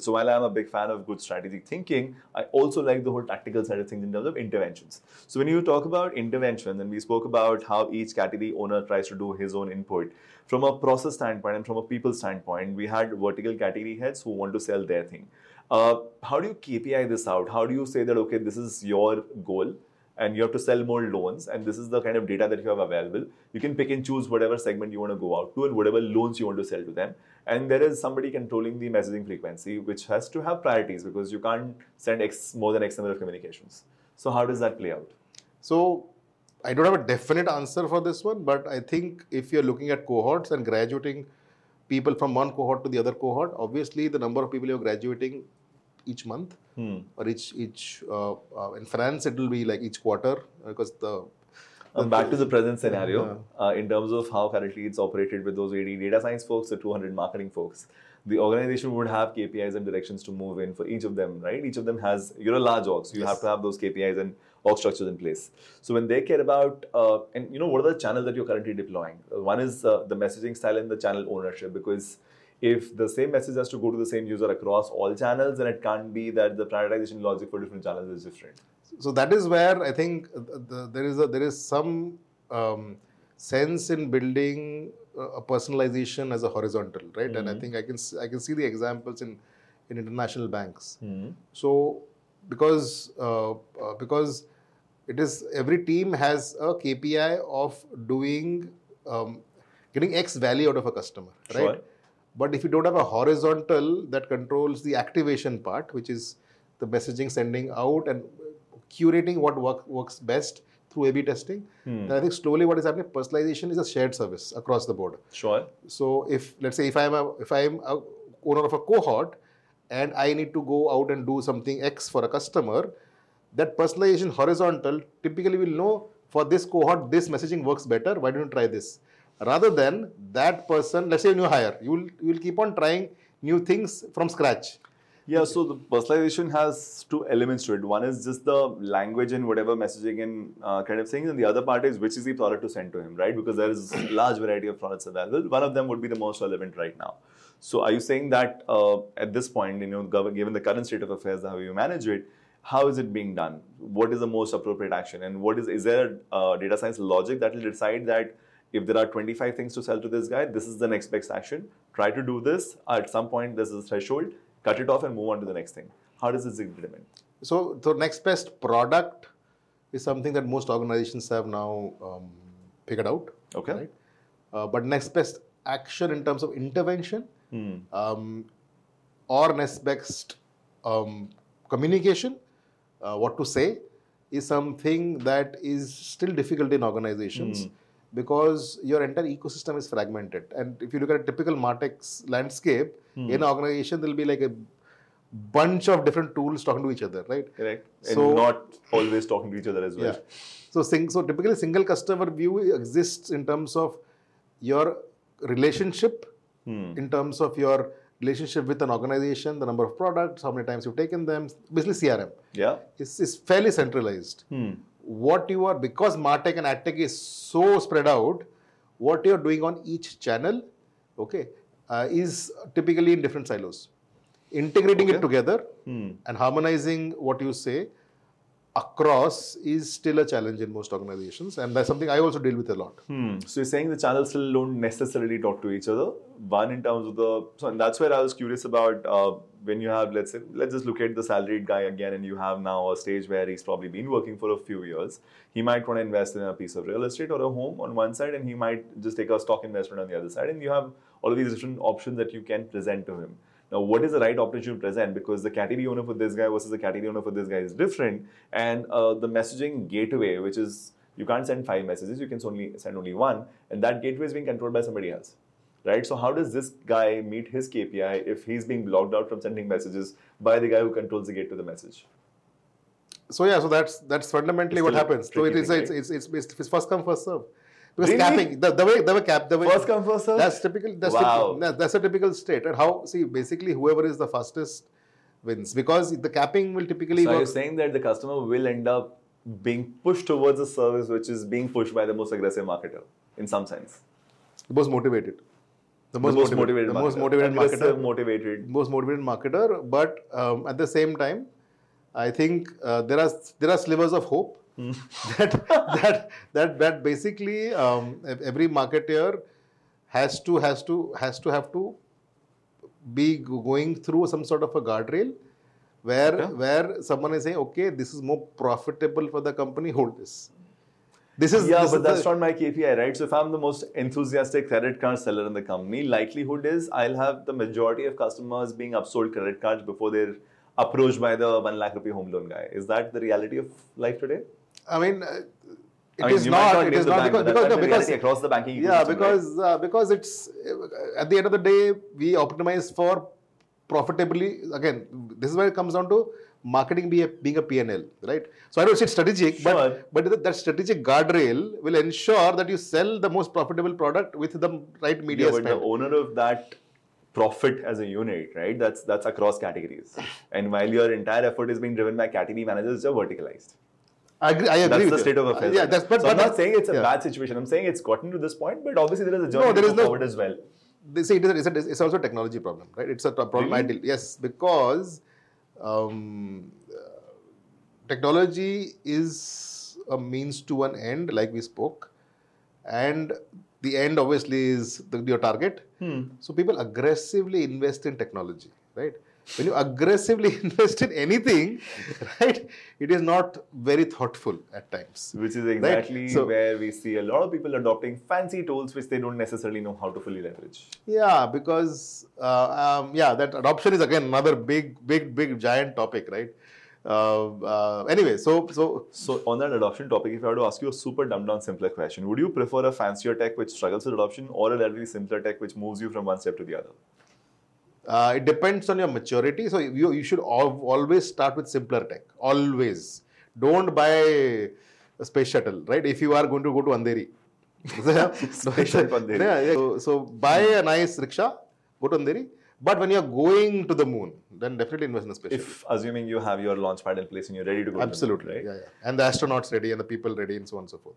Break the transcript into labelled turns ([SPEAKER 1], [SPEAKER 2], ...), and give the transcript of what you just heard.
[SPEAKER 1] So while I'm a big fan of good strategic thinking, I also like the whole tactical side of things in terms of interventions. So when you talk about intervention, and we spoke about how each category owner tries to do his own input. From a process standpoint and from a people standpoint, we had vertical category heads who want to sell their thing. Uh, how do you KPI this out? How do you say that okay, this is your goal? And you have to sell more loans and this is the kind of data that you have available. You can pick and choose whatever segment you want to go out to and whatever loans you want to sell to them. And there is somebody controlling the messaging frequency which has to have priorities because you can't send x more than x number of communications. So how does that play out?
[SPEAKER 2] So i don't have a definite answer for this one but i think if you're looking at cohorts and graduating people from one cohort to the other cohort obviously the number of people you're graduating each month hmm. or each each uh, uh, in France it will be like each quarter because the
[SPEAKER 1] um, back to the present scenario yeah. uh, in terms of how currently it's operated with those 80 data science folks, the 200 marketing folks. The organization would have KPIs and directions to move in for each of them, right? Each of them has, you're a large org, so you yes. have to have those KPIs and org structures in place. So when they care about, uh, and you know, what are the channels that you're currently deploying? Uh, one is uh, the messaging style and the channel ownership because if the same message has to go to the same user across all channels, then it can't be that the prioritization logic for different channels is different.
[SPEAKER 2] So that is where I think the, there is a, there is some um, sense in building a personalization as a horizontal, right? Mm-hmm. And I mm-hmm. think I can I can see the examples in in international banks. Mm-hmm. So because uh, uh, because it is every team has a KPI of doing um, getting X value out of a customer, right? Sure. But if you don't have a horizontal that controls the activation part, which is the messaging sending out and curating what work, works best through A/B testing, hmm. then I think slowly what is happening, personalization is a shared service across the board.
[SPEAKER 1] Sure.
[SPEAKER 2] So if let's say if I'm a if I'm a owner of a cohort and I need to go out and do something X for a customer, that personalization horizontal typically will know for this cohort this messaging works better. Why don't you try this? Rather than that person, let's say new hire, you will you will keep on trying new things from scratch.
[SPEAKER 1] Yeah, so the personalization has two elements to it. One is just the language and whatever messaging and uh, kind of things, and the other part is which is the product to send to him, right? Because there is a large variety of products available. One of them would be the most relevant right now. So, are you saying that uh, at this point, you know, given the current state of affairs, how you manage it, how is it being done? What is the most appropriate action, and what is is there a uh, data science logic that will decide that if there are 25 things to sell to this guy, this is the next best action. Try to do this. At some point, this is a threshold. Cut it off and move on to the next thing. How does this implement?
[SPEAKER 2] So, the next best product is something that most organizations have now um, figured out.
[SPEAKER 1] Okay. Right?
[SPEAKER 2] Uh, but next best action in terms of intervention hmm. um, or next best um, communication, uh, what to say, is something that is still difficult in organizations. Hmm because your entire ecosystem is fragmented. And if you look at a typical Martech landscape, hmm. in an organization, there'll be like a bunch of different tools talking to each other, right?
[SPEAKER 1] Correct. So, and not always talking to each other as well. Yeah.
[SPEAKER 2] So, so typically, single customer view exists in terms of your relationship, hmm. in terms of your relationship with an organization, the number of products, how many times you've taken them, basically CRM.
[SPEAKER 1] Yeah.
[SPEAKER 2] It's, it's fairly centralized. Hmm what you are because martech and adtech is so spread out what you're doing on each channel okay uh, is typically in different silos integrating okay. it together hmm. and harmonizing what you say across is still a challenge in most organizations, and that's something I also deal with a lot.
[SPEAKER 1] Hmm. So you're saying the channels still don't necessarily talk to each other. One in terms of the so and that's where I was curious about uh, when you have let's say let's just look at the salaried guy again, and you have now a stage where he's probably been working for a few years. He might want to invest in a piece of real estate or a home on one side, and he might just take a stock investment on the other side, and you have all of these different options that you can present to him. Now, what is the right opportunity to present? Because the category owner for this guy versus the category owner for this guy is different. And uh, the messaging gateway, which is you can't send five messages, you can only send only one, and that gateway is being controlled by somebody else. Right? So, how does this guy meet his KPI if he's being blocked out from sending messages by the guy who controls the gate to the message?
[SPEAKER 2] So yeah, so that's that's fundamentally what happens. So it is it's, it's, it's, it's first come first serve. Because really? capping, the, the way the way cap, the way
[SPEAKER 1] first come first serve.
[SPEAKER 2] That's typical. That's wow. Typical, that's a typical state. And how see basically whoever is the fastest wins because the capping will typically.
[SPEAKER 1] So you're saying that the customer will end up being pushed towards a service which is being pushed by the most aggressive marketer in some sense.
[SPEAKER 2] The most motivated. The most motivated-
[SPEAKER 1] motivated,
[SPEAKER 2] the most
[SPEAKER 1] marketer.
[SPEAKER 2] motivated marketer.
[SPEAKER 1] motivated.
[SPEAKER 2] most motivated marketer, but um, at the same time, I think uh, there are there are slivers of hope that that that that basically um, every marketer has to has to has to have to be going through some sort of a guardrail where
[SPEAKER 1] Okay.
[SPEAKER 2] where someone is saying, okay, this is more profitable for the company, hold this. This is
[SPEAKER 1] yeah,
[SPEAKER 2] this
[SPEAKER 1] but
[SPEAKER 2] is
[SPEAKER 1] that's
[SPEAKER 2] the,
[SPEAKER 1] not my KPI, right? So if I'm the most enthusiastic credit card seller in the company, likelihood is I'll have the majority of customers being upsold credit cards before they're approached by the one lakh rupee home loan guy. Is that the reality of life today?
[SPEAKER 2] I mean. Uh, it
[SPEAKER 1] I mean,
[SPEAKER 2] is not. It is not because,
[SPEAKER 1] but
[SPEAKER 2] because, no, because
[SPEAKER 1] across the banking
[SPEAKER 2] yeah
[SPEAKER 1] ecosystem, right?
[SPEAKER 2] because uh, because it's at the end of the day we optimize for profitably again this is where it comes down to marketing be a, being a pnl right so i don't say strategic
[SPEAKER 1] Sure.
[SPEAKER 2] but but that- strategic guardrail will ensure that you sell the most profitable product with the right media
[SPEAKER 1] yeah, but
[SPEAKER 2] spend
[SPEAKER 1] the owner of that profit as a unit, right? That's that's across categories. And while your entire effort is being driven by category managers, you're verticalized.
[SPEAKER 2] I agree, I agree
[SPEAKER 1] That's
[SPEAKER 2] with
[SPEAKER 1] the
[SPEAKER 2] you.
[SPEAKER 1] state of affairs.
[SPEAKER 2] yeah that's but,
[SPEAKER 1] so
[SPEAKER 2] but
[SPEAKER 1] I'm not saying it's a
[SPEAKER 2] yeah.
[SPEAKER 1] bad situation. I'm saying it's gotten to this point, but obviously there is a journey
[SPEAKER 2] No, there
[SPEAKER 1] to
[SPEAKER 2] no-
[SPEAKER 1] forward as well.
[SPEAKER 2] they say it is, it's, a, it's also a technology problem, right? It's a problem I
[SPEAKER 1] Really?
[SPEAKER 2] deal. Yes, because um, technology is a means to an end, like we spoke, and the end obviously is the, your target.
[SPEAKER 1] Hmm.
[SPEAKER 2] So people aggressively invest in technology, right? When you aggressively invest in anything, right, it is not very thoughtful at times.
[SPEAKER 1] Which is exactly
[SPEAKER 2] So-
[SPEAKER 1] where we see a lot of people adopting fancy tools which they don't necessarily know how to fully leverage.
[SPEAKER 2] Yeah, because uh, um, yeah, that adoption is again another big, big, big, giant topic, right? Uh, uh, anyway, so so
[SPEAKER 1] So on that adoption topic, if I were to ask you a super dumbed down, simpler question, would you prefer a fancier tech which struggles with adoption or a relatively simpler tech which moves you from one step to the other?
[SPEAKER 2] Uh, it depends on your maturity. So you you should always start with simpler tech. Always, don't buy a space shuttle, right? If you are going to go to Andheri,
[SPEAKER 1] Andheri.
[SPEAKER 2] Yeah, yeah. So, so buy a nice rickshaw, go to Andheri. But when you're going to the moon, then definitely invest in a space shuttle.
[SPEAKER 1] If assuming you have your launch pad in place and you're ready to go, to the moon,
[SPEAKER 2] Absolutely,
[SPEAKER 1] right?
[SPEAKER 2] yeah, yeah. And the astronauts ready and the people ready and so on and so forth.